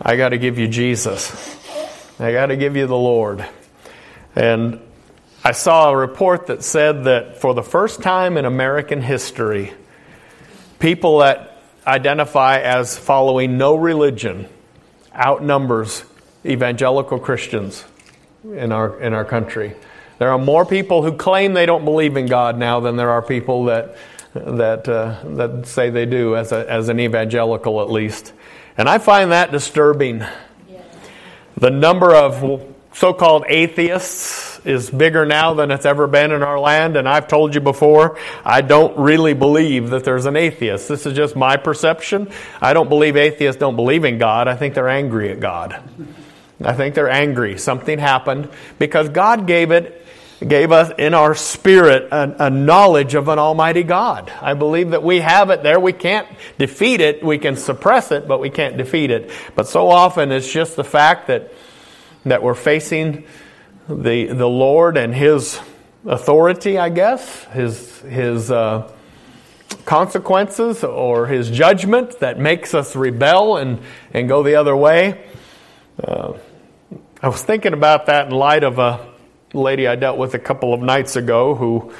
I got to give you Jesus. I got to give you the Lord. And I saw a report that said that for the first time in American history, people that identify as following no religion outnumbers evangelical Christians in our in our country. There are more people who claim they don't believe in God now than there are people that that uh, that say they do as a, as an evangelical at least. And I find that disturbing. The number of so called atheists is bigger now than it's ever been in our land. And I've told you before, I don't really believe that there's an atheist. This is just my perception. I don't believe atheists don't believe in God. I think they're angry at God. I think they're angry. Something happened because God gave it gave us in our spirit a, a, knowledge of an almighty God. I believe that we have it there. We can't defeat it. We can suppress it, but we can't defeat it. But so often it's just the fact that, that we're facing the, the Lord and His authority, I guess, His, His, uh, consequences or His judgment that makes us rebel and, and go the other way. Uh, I was thinking about that in light of a, lady I dealt with a couple of nights ago who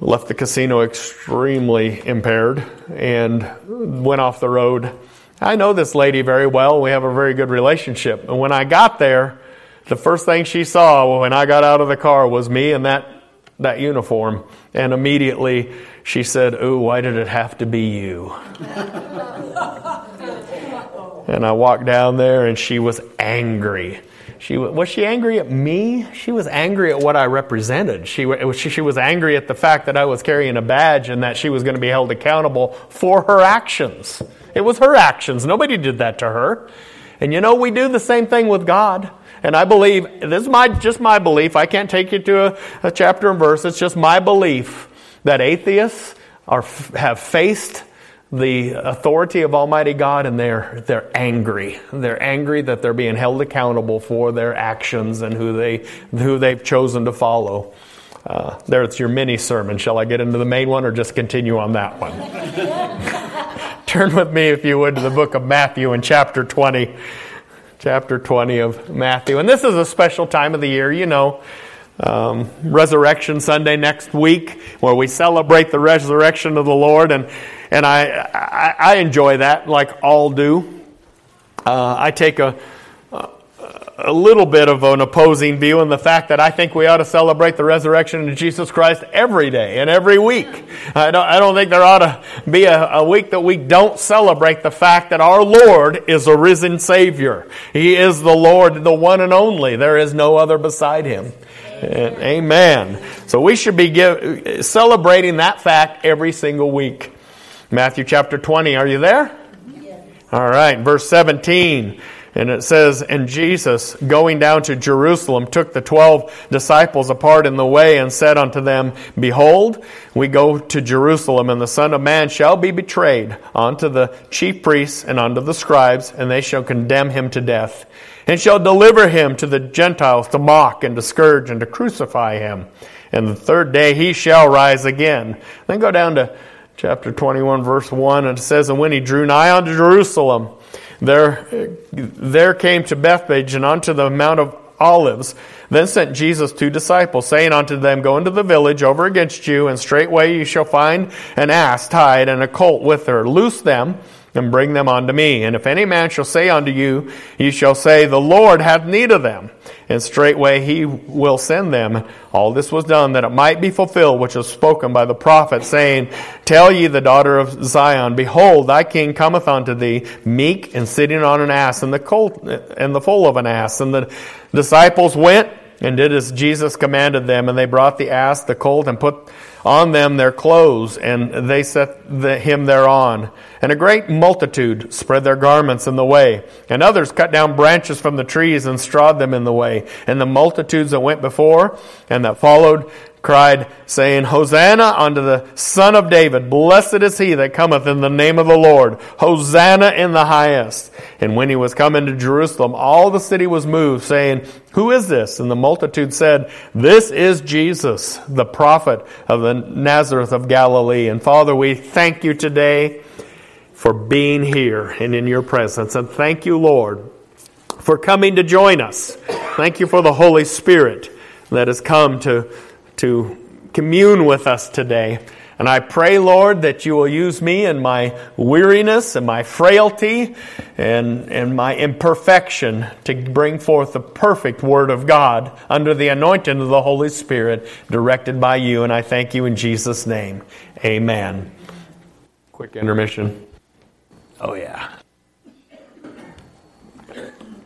left the casino extremely impaired and went off the road. I know this lady very well. We have a very good relationship. And when I got there, the first thing she saw when I got out of the car was me in that, that uniform. And immediately she said, Ooh, why did it have to be you? and I walked down there and she was angry. She was she angry at me? She was angry at what I represented. She was, she was angry at the fact that I was carrying a badge and that she was going to be held accountable for her actions. It was her actions. Nobody did that to her. And you know, we do the same thing with God. And I believe, this is my, just my belief. I can't take you to a, a chapter and verse. It's just my belief that atheists are, have faced the authority of Almighty God and they're, they're angry. They're angry that they're being held accountable for their actions and who, they, who they've chosen to follow. Uh, it's your mini sermon. Shall I get into the main one or just continue on that one? Turn with me, if you would, to the book of Matthew in chapter 20. Chapter 20 of Matthew. And this is a special time of the year, you know. Um, Resurrection Sunday next week, where we celebrate the resurrection of the Lord. And and I, I, I enjoy that, like all do. Uh, I take a, a little bit of an opposing view in the fact that I think we ought to celebrate the resurrection of Jesus Christ every day and every week. I don't, I don't think there ought to be a, a, week that we don't celebrate the fact that our Lord is a risen Savior. He is the Lord, the one and only. There is no other beside Him. Amen. So we should be give, celebrating that fact every single week. Matthew chapter 20, are you there? Yes. All right, verse 17. And it says, And Jesus, going down to Jerusalem, took the twelve disciples apart in the way and said unto them, Behold, we go to Jerusalem, and the Son of Man shall be betrayed unto the chief priests and unto the scribes, and they shall condemn him to death, and shall deliver him to the Gentiles to mock and to scourge and to crucify him. And the third day he shall rise again. Then go down to chapter 21, verse 1, and it says, And when he drew nigh unto Jerusalem, there, there came to Bethphage and unto the Mount of Olives. Then sent Jesus two disciples, saying unto them, Go into the village over against you, and straightway you shall find an ass tied and a colt with her. Loose them and bring them unto me. And if any man shall say unto you, you shall say, The Lord hath need of them. And straightway he will send them. All this was done that it might be fulfilled, which was spoken by the prophet, saying, Tell ye the daughter of Zion, Behold, thy king cometh unto thee, meek and sitting on an ass, and the colt and the foal of an ass. And the disciples went and did as Jesus commanded them, and they brought the ass, the colt, and put on them their clothes, and they set the, him thereon. And a great multitude spread their garments in the way, and others cut down branches from the trees and strawed them in the way. And the multitudes that went before and that followed cried, saying, Hosanna unto the Son of David. Blessed is he that cometh in the name of the Lord. Hosanna in the highest. And when he was come into Jerusalem, all the city was moved, saying, Who is this? And the multitude said, This is Jesus, the prophet of the Nazareth of Galilee. And Father, we thank you today for being here and in your presence. And thank you, Lord, for coming to join us. Thank you for the Holy Spirit that has come to, to commune with us today. And I pray, Lord, that you will use me in my weariness and my frailty and, and my imperfection to bring forth the perfect Word of God under the anointing of the Holy Spirit, directed by you. And I thank you in Jesus' name. Amen. Quick intermission. Oh, yeah.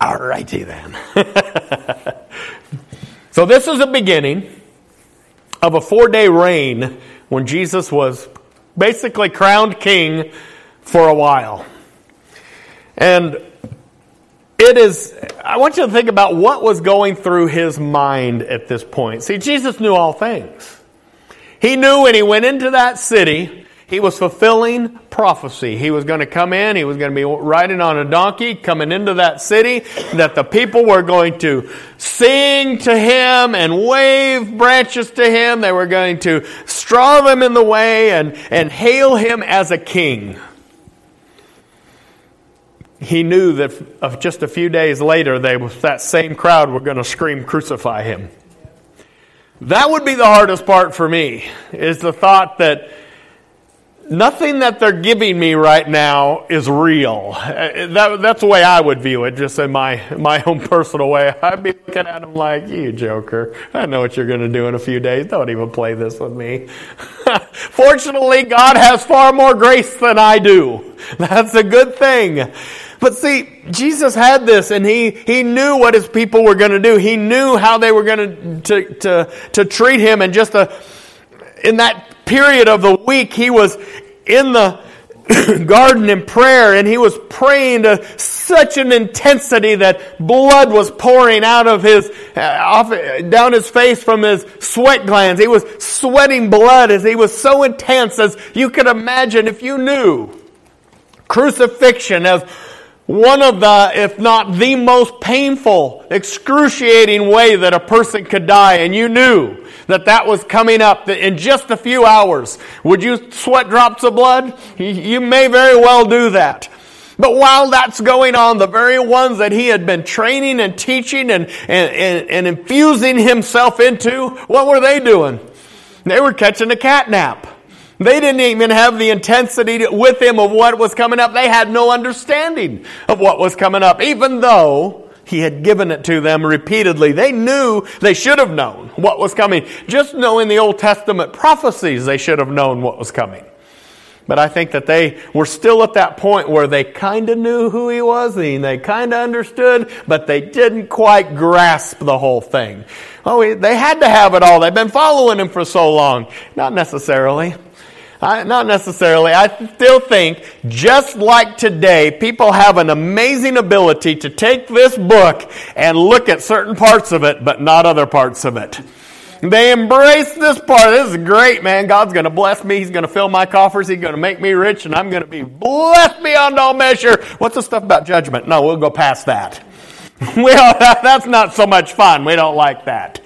All righty then. so, this is a beginning of a four day reign when Jesus was basically crowned king for a while. And it is, I want you to think about what was going through his mind at this point. See, Jesus knew all things. He knew when he went into that city he was fulfilling prophecy. He was going to come in, he was going to be riding on a donkey, coming into that city, that the people were going to sing to him and wave branches to him. They were going to straw him in the way and, and hail him as a king. He knew that just a few days later, they, that same crowd were going to scream, Crucify him. That would be the hardest part for me, is the thought that nothing that they're giving me right now is real. Uh, that, that's the way I would view it, just in my, my own personal way. I'd be looking at them like, you joker. I know what you're going to do in a few days. Don't even play this with me. Fortunately, God has far more grace than I do. That's a good thing. But see, Jesus had this and he, he knew what his people were going to do. He knew how they were going to, to, to treat him and just a, in that period of the week, he was in the garden in prayer and he was praying to such an intensity that blood was pouring out of his uh, off, down his face from his sweat glands. He was sweating blood as he was so intense as you could imagine if you knew crucifixion as one of the, if not the most painful, excruciating way that a person could die, and you knew that that was coming up in just a few hours, would you sweat drops of blood? You may very well do that. But while that's going on, the very ones that he had been training and teaching and, and, and, and infusing himself into, what were they doing? They were catching a cat nap. They didn't even have the intensity with him of what was coming up. They had no understanding of what was coming up, even though he had given it to them repeatedly. They knew they should have known what was coming. Just knowing the Old Testament prophecies, they should have known what was coming. But I think that they were still at that point where they kind of knew who he was and they kind of understood, but they didn't quite grasp the whole thing. Oh, they had to have it all. They've been following him for so long. Not necessarily. I, not necessarily. I still think, just like today, people have an amazing ability to take this book and look at certain parts of it, but not other parts of it. They embrace this part. This is great, man. God's going to bless me. He's going to fill my coffers. He's going to make me rich, and I'm going to be blessed beyond all measure. What's the stuff about judgment? No, we'll go past that. well, that's not so much fun. We don't like that.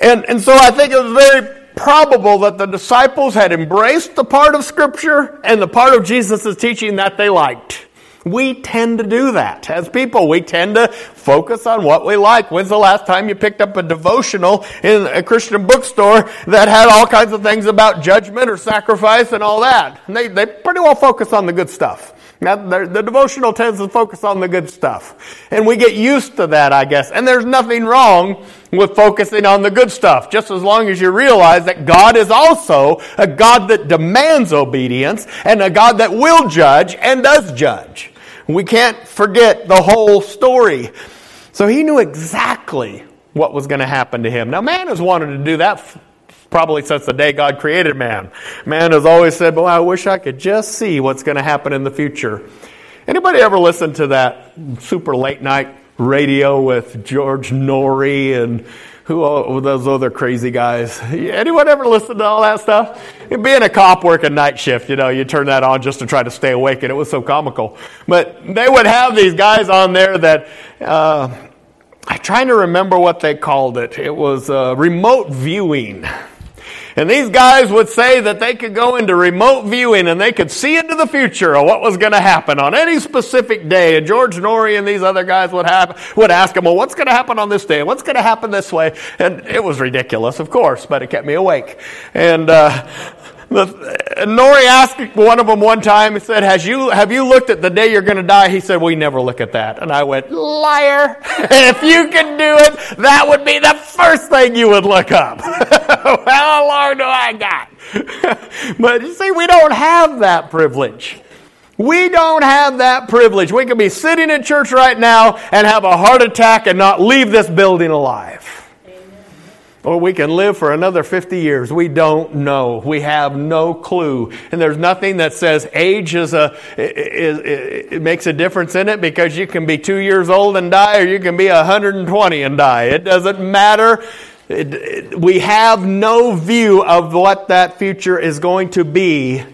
And, and so I think it was very probable that the disciples had embraced the part of Scripture and the part of Jesus' teaching that they liked. We tend to do that as people. We tend to focus on what we like. When's the last time you picked up a devotional in a Christian bookstore that had all kinds of things about judgment or sacrifice and all that? And they, they pretty well focus on the good stuff. Now, the devotional tends to focus on the good stuff. And we get used to that, I guess. And there's nothing wrong with focusing on the good stuff, just as long as you realize that God is also a God that demands obedience and a God that will judge and does judge. We can't forget the whole story. So he knew exactly what was going to happen to him. Now, man has wanted to do that probably since the day God created man. Man has always said, "Boy, I wish I could just see what's going to happen in the future." Anybody ever listen to that super late night radio with George Noory and who all those other crazy guys? Anyone ever listen to all that stuff? Being a cop working night shift, you know, you turn that on just to try to stay awake, and it was so comical. But they would have these guys on there that. Uh, I'm trying to remember what they called it. It was uh, remote viewing And these guys would say that they could go into remote viewing and they could see into the future of what was going to happen on any specific day. And George Noory and these other guys would have, would ask them, well, what's going to happen on this day? What's going to happen this way? And it was ridiculous, of course, but it kept me awake. And, uh, the, Noory asked one of them one time, he said, Has you, have you looked at the day you're going to die? He said, We never look at that. And I went, Liar. if you could do it, that would be the first thing you would look up. How long do I got? but you see, we don't have that privilege. We don't have that privilege. We could be sitting in church right now and have a heart attack and not leave this building alive. Or we can live for another 50 years. We don't know. We have no clue. And there's nothing that says age is a, is, it makes a difference in it because you can be two years old and die or you can be 120 and die. It doesn't matter. It, it, we have no view of what that future is going to be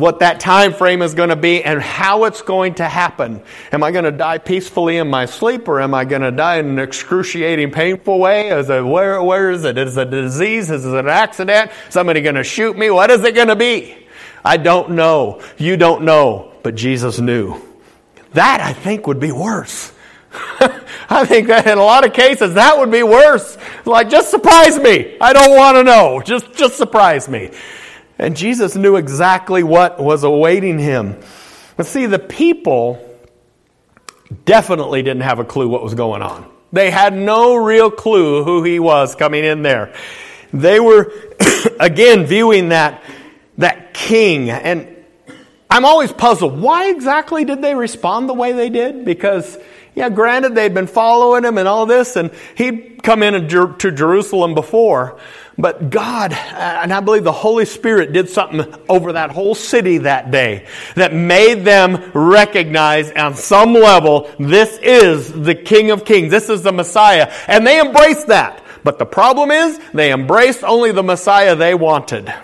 what that time frame is going to be and how it's going to happen. Am I going to die peacefully in my sleep or am I going to die in an excruciating, painful way? Is it, where, where is it? Is it a disease? Is it an accident? Somebody going to shoot me? What is it going to be? I don't know. You don't know, but Jesus knew. That I think would be worse. I think that in a lot of cases that would be worse. Like just surprise me. I don't want to know. Just just surprise me. And Jesus knew exactly what was awaiting him. But see, the people definitely didn't have a clue what was going on. They had no real clue who he was coming in there. They were, again, viewing that, that king. And I'm always puzzled. Why exactly did they respond the way they did? Because, yeah, granted, they'd been following him and all this, and he'd come in to Jerusalem before. But God, uh, and I believe the Holy Spirit did something over that whole city that day that made them recognize on some level this is the King of Kings. This is the Messiah. And they embraced that. But the problem is they embraced only the Messiah they wanted.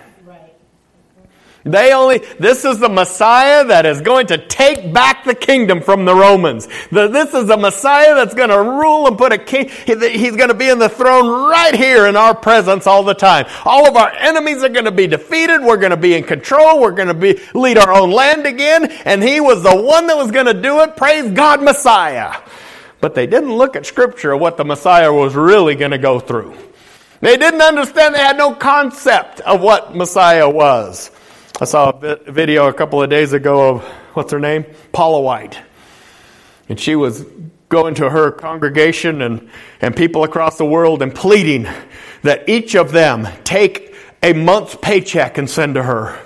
They only, this is the Messiah that is going to take back the kingdom from the Romans. The, this is the Messiah that's going to rule and put a king, he, he's going to be in the throne right here in our presence all the time. All of our enemies are going to be defeated. We're going to be in control. We're going to be, lead our own land again. And he was the one that was going to do it. Praise God, Messiah. But they didn't look at scripture what the Messiah was really going to go through. They didn't understand. They had no concept of what Messiah was. I saw a video a couple of days ago of what's her name? Paula White. And she was going to her congregation and, and people across the world and pleading that each of them take a month's paycheck and send to her.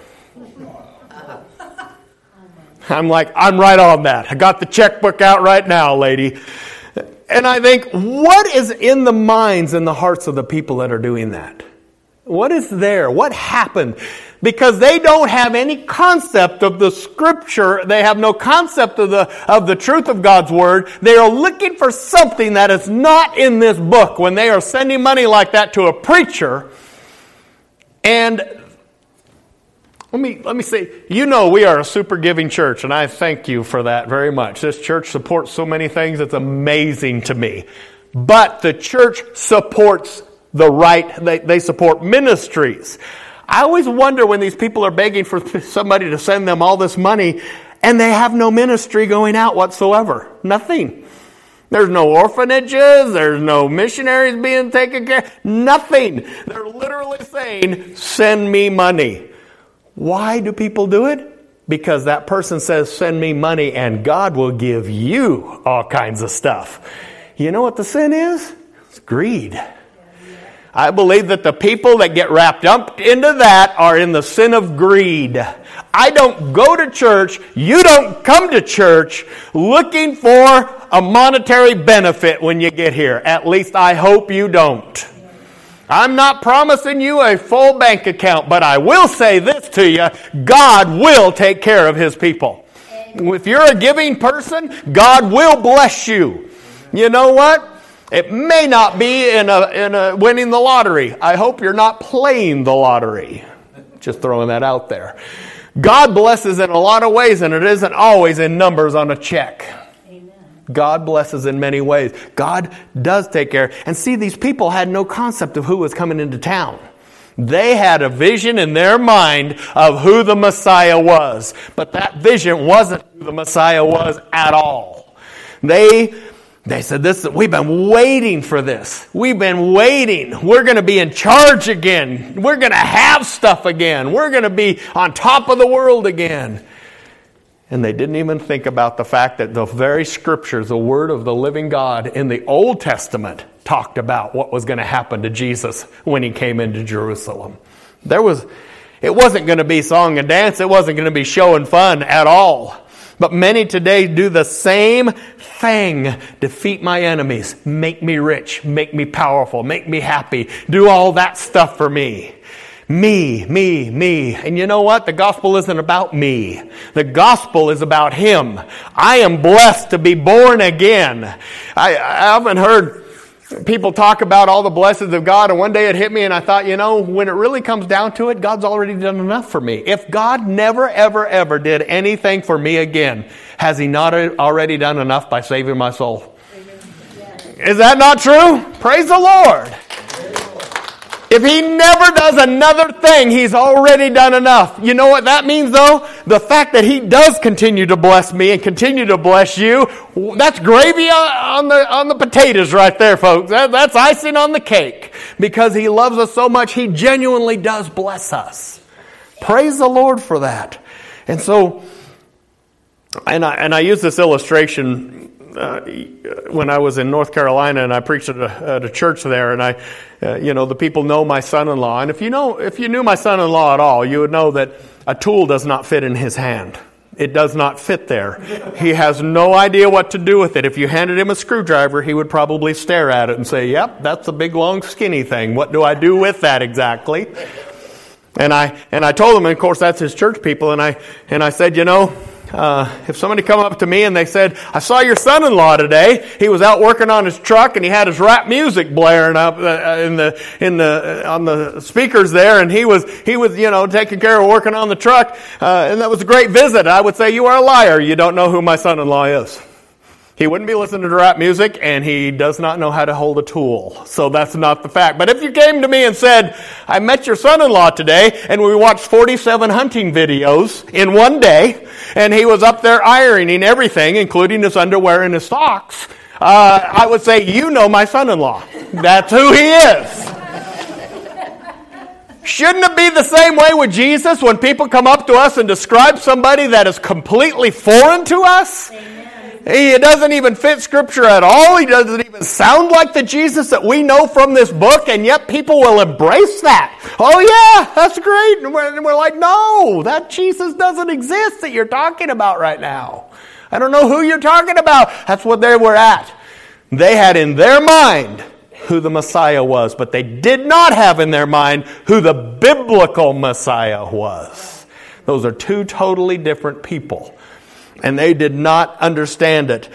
I'm like, I'm right on that. I got the checkbook out right now, lady. And I think, what is in the minds and the hearts of the people that are doing that? What is there? What happened? Because they don't have any concept of the scripture. They have no concept of the, of the truth of God's word. They are looking for something that is not in this book when they are sending money like that to a preacher. And let me, let me say, you know, we are a super giving church, and I thank you for that very much. This church supports so many things, it's amazing to me. But the church supports the right, they, they support ministries. I always wonder when these people are begging for somebody to send them all this money and they have no ministry going out whatsoever. Nothing. There's no orphanages. There's no missionaries being taken care of. Nothing. They're literally saying, send me money. Why do people do it? Because that person says, send me money and God will give you all kinds of stuff. You know what the sin is? It's greed. I believe that the people that get wrapped up into that are in the sin of greed. I don't go to church, you don't come to church looking for a monetary benefit when you get here. At least I hope you don't. I'm not promising you a full bank account, but I will say this to you God will take care of His people. If you're a giving person, God will bless you. You know what? It may not be in a, in a winning the lottery. I hope you're not playing the lottery. Just throwing that out there. God blesses in a lot of ways, and it isn't always in numbers on a check. Amen. God blesses in many ways. God does take care. And see, these people had no concept of who was coming into town. They had a vision in their mind of who the Messiah was, but that vision wasn't who the Messiah was at all. They they said, this, we've been waiting for this. We've been waiting. We're going to be in charge again. We're going to have stuff again. We're going to be on top of the world again. And they didn't even think about the fact that the very scriptures, the word of the living God in the Old Testament, talked about what was going to happen to Jesus when he came into Jerusalem. There was, it wasn't going to be song and dance. It wasn't going to be show and fun at all. But many today do the same thing. Defeat my enemies. Make me rich. Make me powerful. Make me happy. Do all that stuff for me. Me, me, me. And you know what? The gospel isn't about me. The gospel is about Him. I am blessed to be born again. I, I haven't heard people talk about all the blessings of God, and one day it hit me, and I thought, you know, when it really comes down to it, God's already done enough for me. If God never, ever, ever did anything for me again, has He not already done enough by saving my soul? Is that not true? Praise the Lord. If he never does another thing, he's already done enough. You know what that means though? The fact that he does continue to bless me and continue to bless you, that's gravy on the, on the potatoes right there, folks. That, that's icing on the cake. Because he loves us so much, he genuinely does bless us. Praise the Lord for that. And so, and I, and I use this illustration when I was in North Carolina and I preached at a, at a church there, and I, uh, you know, the people know my son-in-law, and if you know, if you knew my son-in-law at all, you would know that a tool does not fit in his hand. It does not fit there. He has no idea what to do with it. If you handed him a screwdriver, he would probably stare at it and say, "Yep, that's a big, long, skinny thing. What do I do with that exactly?" And I and I told him, and of course, that's his church people, and I and I said, you know uh, if somebody come up to me and they said, "I saw your son-in-law today. He was out working on his truck and he had his rap music blaring up uh, in the in the uh, on the speakers there, and he was he was you know taking care of working on the truck, uh, and that was a great visit." I would say, "You are a liar. You don't know who my son-in-law is." He wouldn't be listening to rap music and he does not know how to hold a tool. So that's not the fact. But if you came to me and said, I met your son-in-law today and we watched 47 hunting videos in one day and he was up there ironing everything, including his underwear and his socks, uh, I would say, you know my son-in-law. That's who he is. Shouldn't it be the same way with Jesus when people come up to us and describe somebody that is completely foreign to us? Amen. He doesn't even fit Scripture at all. He doesn't even sound like the Jesus that we know from this book, and yet people will embrace that. Oh, yeah, that's great. And we're, and we're like, no, that Jesus doesn't exist that you're talking about right now. I don't know who you're talking about. That's what they were at. They had in their mind who the Messiah was, but they did not have in their mind who the biblical Messiah was. Those are two totally different people and they did not understand it.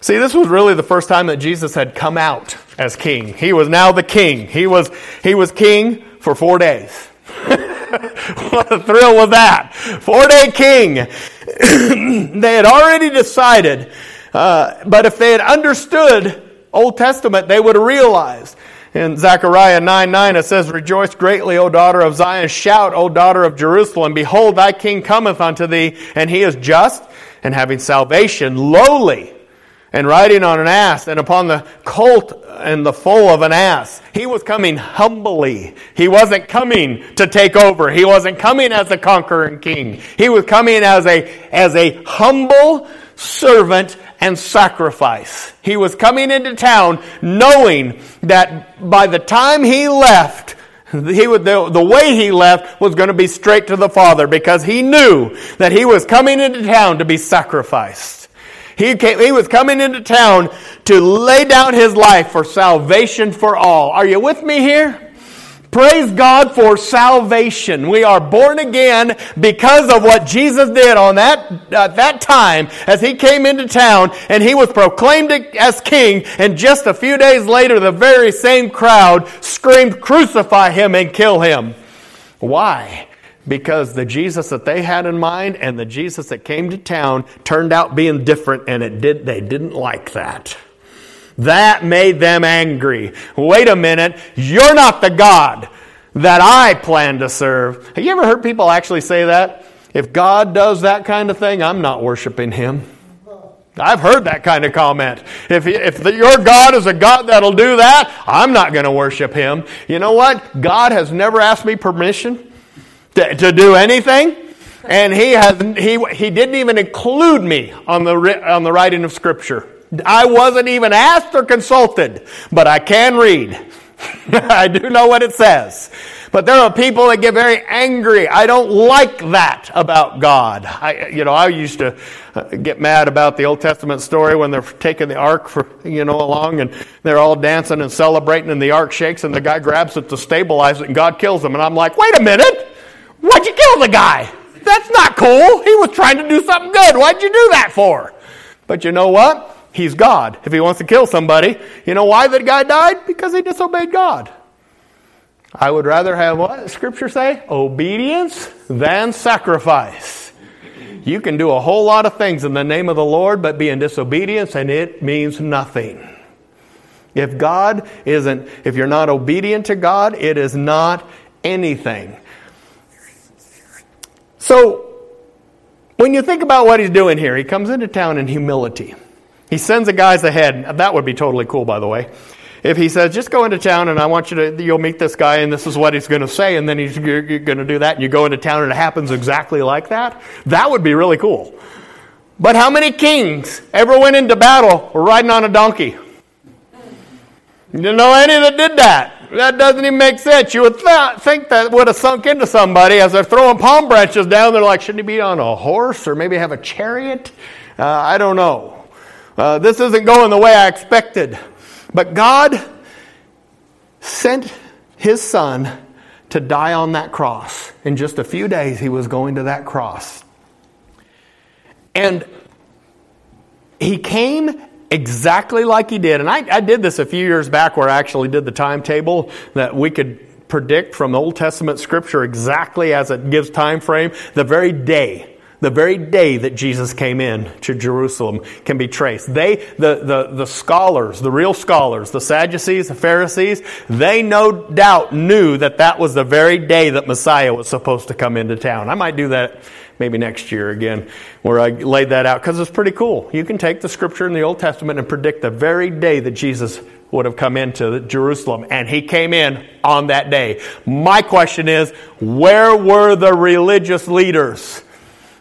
See, this was really the first time that Jesus had come out as king. He was now the king. He was, he was king for four days. what a thrill was that! Four day king. they had already decided, uh, but if they had understood Old Testament, they would have realized. In Zechariah 9 9, it says, Rejoice greatly, O daughter of Zion. Shout, O daughter of Jerusalem. Behold, thy king cometh unto thee, and he is just and having salvation, lowly, and riding on an ass, and upon the colt and the foal of an ass. He was coming humbly. He wasn't coming to take over. He wasn't coming as a conquering king. He was coming as a, as a humble servant and sacrifice. He was coming into town knowing that by the time he left, he would, the, the way he left was going to be straight to the Father because he knew that he was coming into town to be sacrificed. He, came, he was coming into town to lay down his life for salvation for all. Are you with me here? Praise God for salvation. We are born again because of what Jesus did on that, uh, that time as he came into town and he was proclaimed as king. And just a few days later, the very same crowd screamed, crucify him and kill him. Why? Because the Jesus that they had in mind and the Jesus that came to town turned out being different and it did, they didn't like that. That made them angry. Wait a minute, you're not the God that I plan to serve. Have you ever heard people actually say that? If God does that kind of thing, I'm not worshiping Him. I've heard that kind of comment. If, if the, your God is a God that'll do that, I'm not going to worship Him. You know what? God has never asked me permission to, to do anything. And he, has, he, he didn't even include me on the, on the writing of Scripture. I wasn't even asked or consulted, but I can read. I do know what it says. But there are people that get very angry. I don't like that about God. I, you know, I used to uh, get mad about the Old Testament story when they're taking the ark for, you know, along and they're all dancing and celebrating and the ark shakes and the guy grabs it to stabilize it and God kills him. And I'm like, wait a minute. Why'd you kill the guy? That's not cool. He was trying to do something good. Why'd you do that for? But you know what? He's God. If he wants to kill somebody, you know why that guy died? Because he disobeyed God. I would rather have what scripture say? Obedience than sacrifice. You can do a whole lot of things in the name of the Lord, but be in disobedience and it means nothing. If God isn't, if you're not obedient to God, it is not anything. So, when you think about what he's doing here, he comes into town in humility. He sends the guys ahead. That would be totally cool, by the way. If he says, just go into town and I want you to, you'll meet this guy and this is what he's going to say, and then he's going to do that, and you go into town and it happens exactly like that, that would be really cool. But how many kings ever went into battle riding on a donkey? You didn't know any that did that. That doesn't even make sense. You would th- think that would have sunk into somebody as they're throwing palm branches down. They're like, shouldn't he be on a horse or maybe have a chariot? Uh, I don't know. Uh, this isn't going the way I expected. But God sent his son to die on that cross. In just a few days, he was going to that cross. And he came exactly like he did. And I, I, did this a few years back where I actually did the timetable that we could predict from Old Testament scripture exactly as it gives time frame the very day the very day that Jesus came in to Jerusalem can be traced. They, the, the, the scholars, the real scholars, the Sadducees, the Pharisees, they no doubt knew that that was the very day that Messiah was supposed to come into town. I might do that maybe next year again, where I laid that out because it's pretty cool. You can take the scripture in the Old Testament and predict the very day that Jesus would have come into Jerusalem, and he came in on that day. My question is, where were the religious leaders?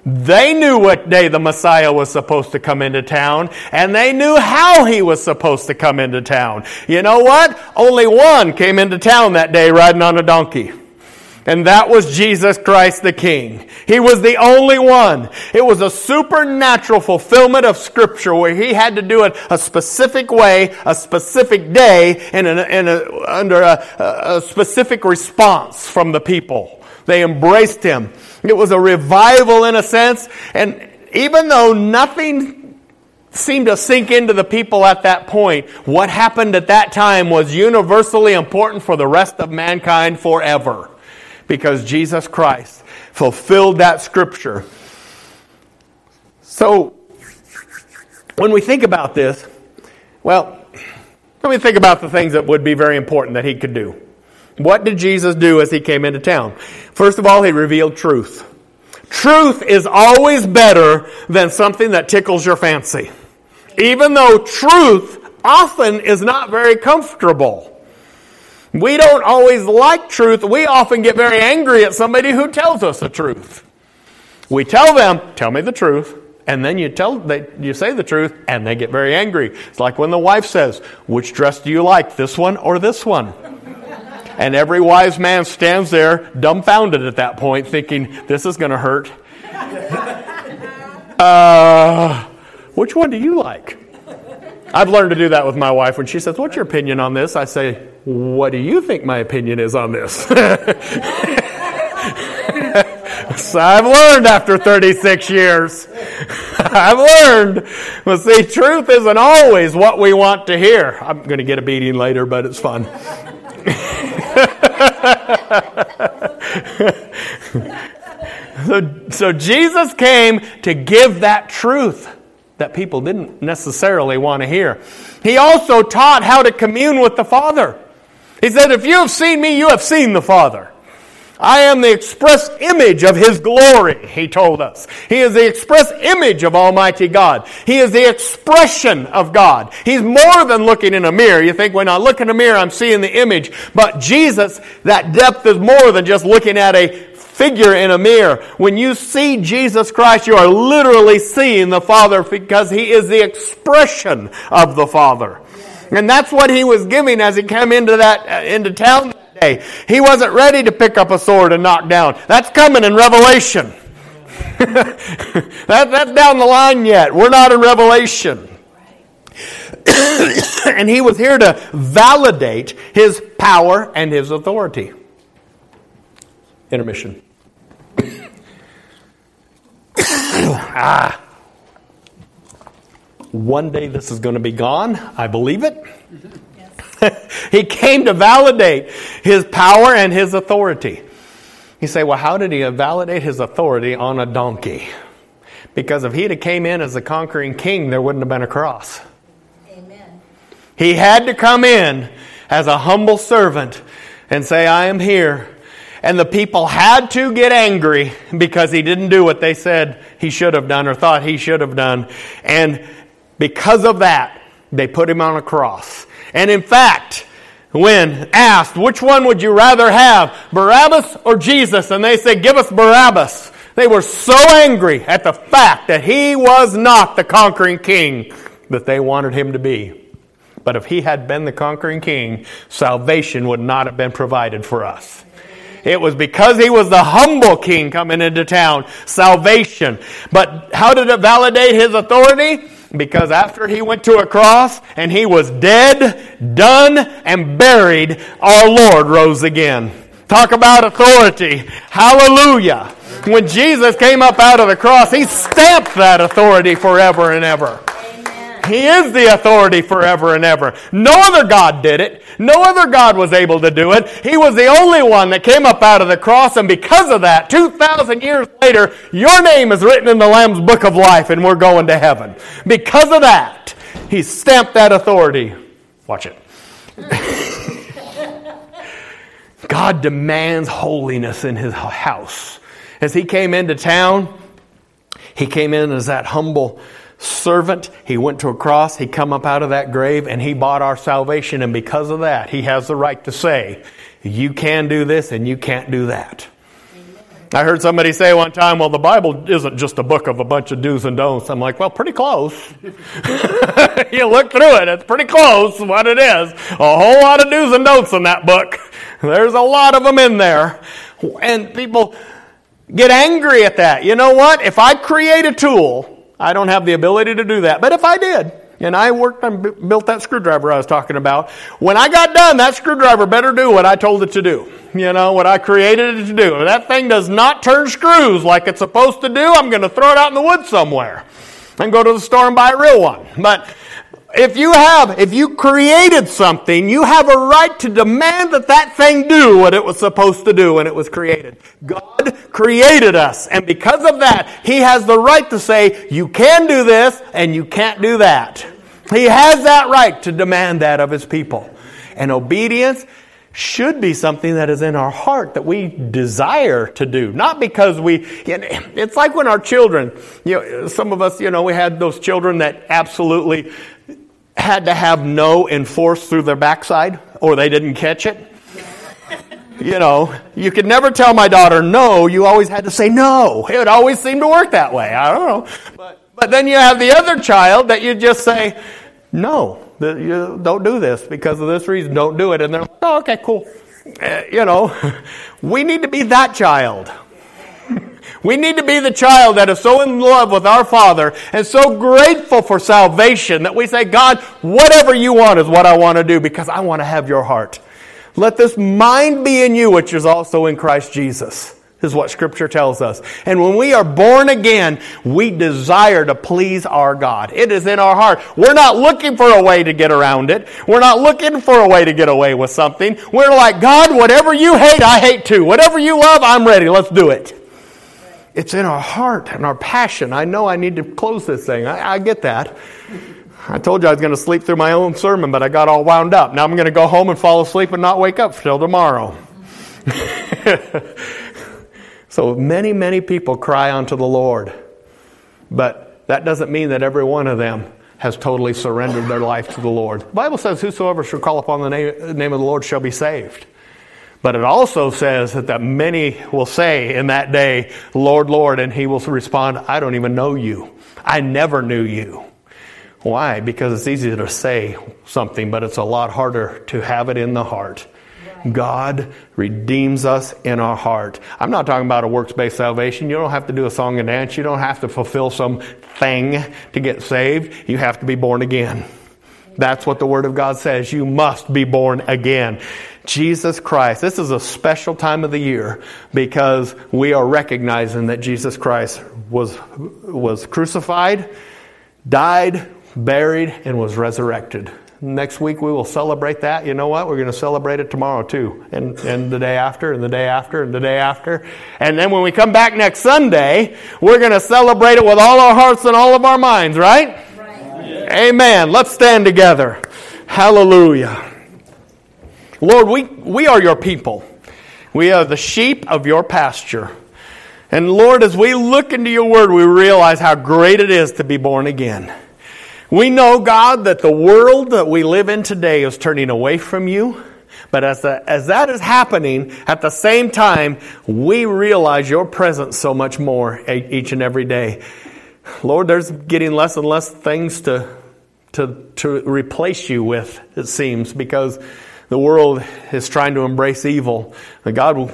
They knew what day the Messiah was supposed to come into town, and they knew how he was supposed to come into town. You know what? Only one came into town that day riding on a donkey. And that was Jesus Christ the King. He was the only one. It was a supernatural fulfillment of Scripture where he had to do it a specific way, a specific day, and in a, in a, under a, a specific response from the people. They embraced him. It was a revival in a sense. And even though nothing seemed to sink into the people at that point, what happened at that time was universally important for the rest of mankind forever. Because Jesus Christ fulfilled that scripture. So, when we think about this, well, let me think about the things that would be very important that he could do. What did Jesus do as he came into town? First of all, he revealed truth. Truth is always better than something that tickles your fancy. Even though truth often is not very comfortable. We don't always like truth. We often get very angry at somebody who tells us the truth. We tell them, tell me the truth. And then you tell they, you say the truth and they get very angry. It's like when the wife says, "Which dress do you like, this one or this one?" And every wise man stands there dumbfounded at that point, thinking, this is going to hurt. Uh, which one do you like? I've learned to do that with my wife. When she says, What's your opinion on this? I say, What do you think my opinion is on this? so I've learned after 36 years. I've learned. But see, truth isn't always what we want to hear. I'm going to get a beating later, but it's fun. so, so Jesus came to give that truth that people didn't necessarily want to hear. He also taught how to commune with the Father. He said, If you have seen me, you have seen the Father. I am the express image of His glory, He told us. He is the express image of Almighty God. He is the expression of God. He's more than looking in a mirror. You think when I look in a mirror, I'm seeing the image. But Jesus, that depth is more than just looking at a figure in a mirror. When you see Jesus Christ, you are literally seeing the Father because He is the expression of the Father. And that's what He was giving as He came into that, uh, into town day. He wasn't ready to pick up a sword and knock down. That's coming in Revelation. that, that's down the line yet. We're not in Revelation. and he was here to validate his power and his authority. Intermission. ah. One day this is going to be gone. I believe it. He came to validate his power and his authority. You say, well, how did he validate his authority on a donkey? Because if he'd have came in as a conquering king, there wouldn't have been a cross. Amen. He had to come in as a humble servant and say, I am here and the people had to get angry because he didn't do what they said he should have done or thought he should have done. And because of that, they put him on a cross. And in fact, when asked, which one would you rather have, Barabbas or Jesus? And they said, give us Barabbas. They were so angry at the fact that he was not the conquering king that they wanted him to be. But if he had been the conquering king, salvation would not have been provided for us. It was because he was the humble king coming into town, salvation. But how did it validate his authority? Because after he went to a cross and he was dead, done, and buried, our Lord rose again. Talk about authority. Hallelujah. When Jesus came up out of the cross, he stamped that authority forever and ever. He is the authority forever and ever. No other God did it. No other God was able to do it. He was the only one that came up out of the cross, and because of that, 2,000 years later, your name is written in the Lamb's book of life, and we're going to heaven. Because of that, He stamped that authority. Watch it. God demands holiness in His house. As He came into town, He came in as that humble servant. He went to a cross. He come up out of that grave and he bought our salvation. And because of that, he has the right to say, you can do this and you can't do that. I heard somebody say one time, well, the Bible isn't just a book of a bunch of do's and don'ts. I'm like, well, pretty close. you look through it, it's pretty close what it is. A whole lot of do's and don'ts in that book. There's a lot of them in there. And people get angry at that. You know what? If I create a tool I don't have the ability to do that. But if I did, and I worked and built that screwdriver I was talking about, when I got done, that screwdriver better do what I told it to do. You know, what I created it to do. If that thing does not turn screws like it's supposed to do, I'm going to throw it out in the woods somewhere and go to the store and buy a real one. But if you have, if you created something, you have a right to demand that that thing do what it was supposed to do when it was created. God created us, and because of that, He has the right to say, you can do this and you can't do that. He has that right to demand that of His people. And obedience should be something that is in our heart that we desire to do. Not because we, it's like when our children, you know, some of us, you know, we had those children that absolutely had to have no enforced through their backside or they didn't catch it. You know, you could never tell my daughter no, you always had to say no. It would always seemed to work that way. I don't know. But, but then you have the other child that you just say, no, you don't do this because of this reason, don't do it. And they're like, oh, okay, cool. Uh, you know, we need to be that child. We need to be the child that is so in love with our Father and so grateful for salvation that we say, God, whatever you want is what I want to do because I want to have your heart. Let this mind be in you, which is also in Christ Jesus, is what Scripture tells us. And when we are born again, we desire to please our God. It is in our heart. We're not looking for a way to get around it. We're not looking for a way to get away with something. We're like, God, whatever you hate, I hate too. Whatever you love, I'm ready. Let's do it. It's in our heart and our passion. I know I need to close this thing. I, I get that. I told you I was going to sleep through my own sermon, but I got all wound up. Now I'm going to go home and fall asleep and not wake up till tomorrow. so many, many people cry unto the Lord, but that doesn't mean that every one of them has totally surrendered their life to the Lord. The Bible says, Whosoever shall call upon the name, name of the Lord shall be saved. But it also says that, that many will say in that day, Lord, Lord, and he will respond, I don't even know you. I never knew you. Why? Because it's easy to say something, but it's a lot harder to have it in the heart. God redeems us in our heart. I'm not talking about a works based salvation. You don't have to do a song and dance. You don't have to fulfill some thing to get saved. You have to be born again. That's what the Word of God says. You must be born again. Jesus Christ. This is a special time of the year because we are recognizing that Jesus Christ was, was crucified, died, buried, and was resurrected. Next week we will celebrate that. You know what? We're going to celebrate it tomorrow too, and, and the day after, and the day after, and the day after. And then when we come back next Sunday, we're going to celebrate it with all our hearts and all of our minds, right? right. Amen. Let's stand together. Hallelujah. Lord, we, we are your people. We are the sheep of your pasture. And Lord, as we look into your word, we realize how great it is to be born again. We know, God, that the world that we live in today is turning away from you. But as, the, as that is happening, at the same time, we realize your presence so much more each and every day. Lord, there's getting less and less things to, to, to replace you with, it seems, because the world is trying to embrace evil. And God,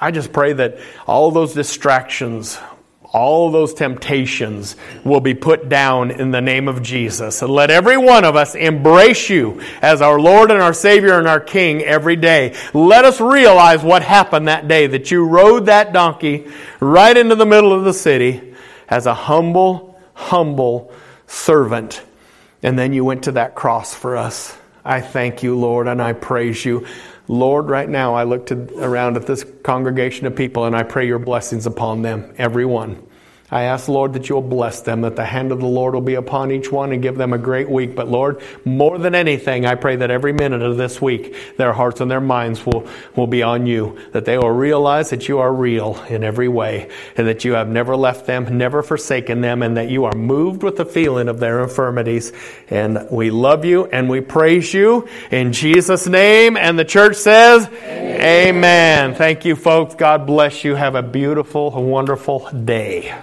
I just pray that all those distractions, all those temptations will be put down in the name of Jesus. And let every one of us embrace you as our Lord and our Savior and our King every day. Let us realize what happened that day that you rode that donkey right into the middle of the city as a humble, humble servant. And then you went to that cross for us. I thank you, Lord, and I praise you. Lord, right now I look to, around at this congregation of people and I pray your blessings upon them, everyone. I ask, Lord, that you'll bless them, that the hand of the Lord will be upon each one and give them a great week. But Lord, more than anything, I pray that every minute of this week, their hearts and their minds will, will be on you, that they will realize that you are real in every way, and that you have never left them, never forsaken them, and that you are moved with the feeling of their infirmities. And we love you and we praise you in Jesus' name. And the church says, Amen. Amen. Thank you, folks. God bless you. Have a beautiful, wonderful day.